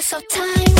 best of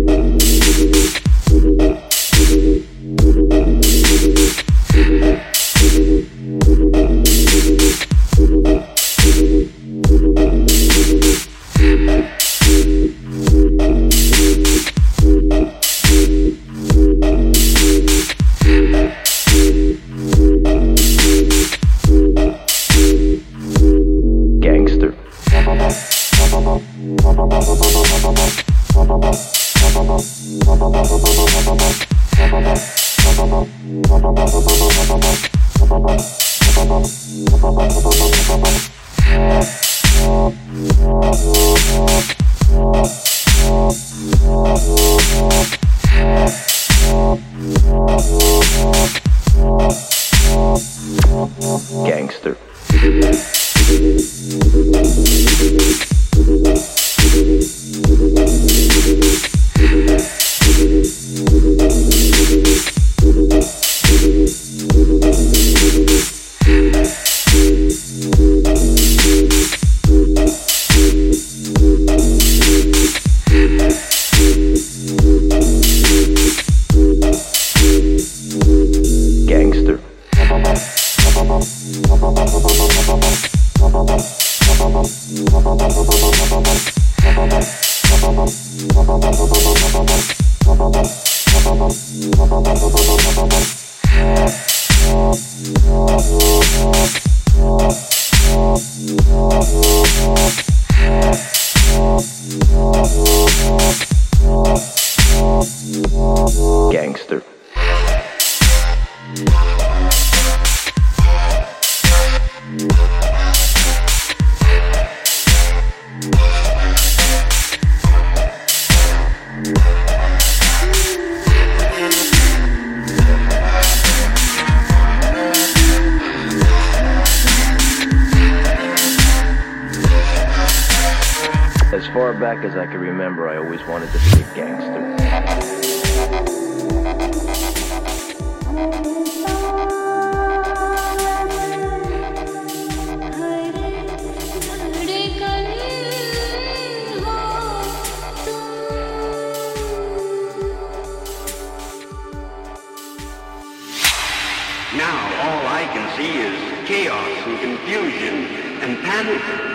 and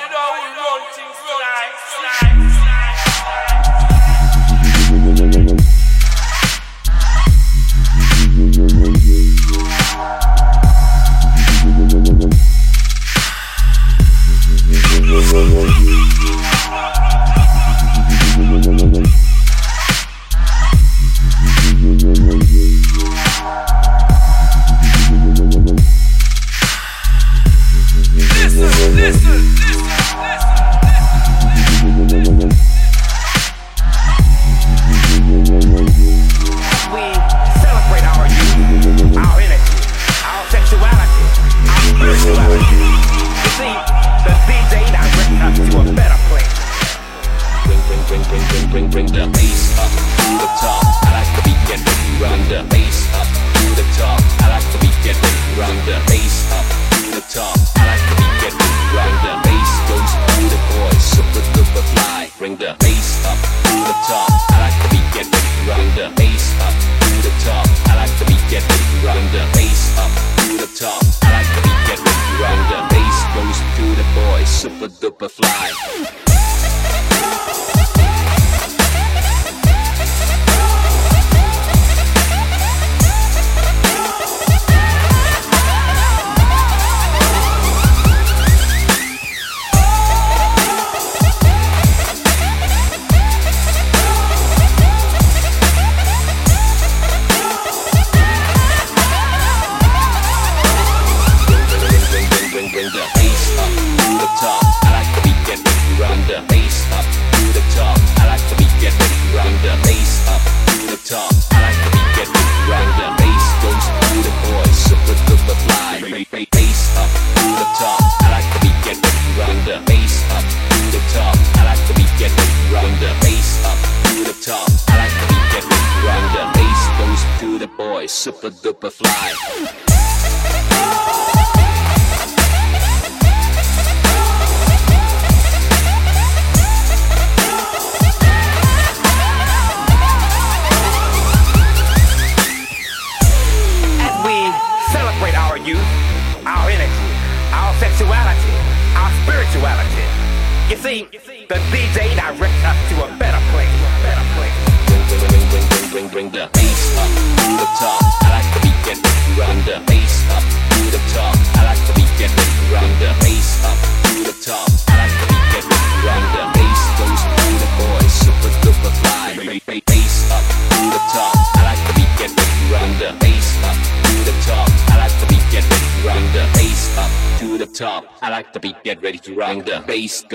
you know we run things tonight. tonight.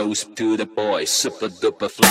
Goes to the boys, super duper fly.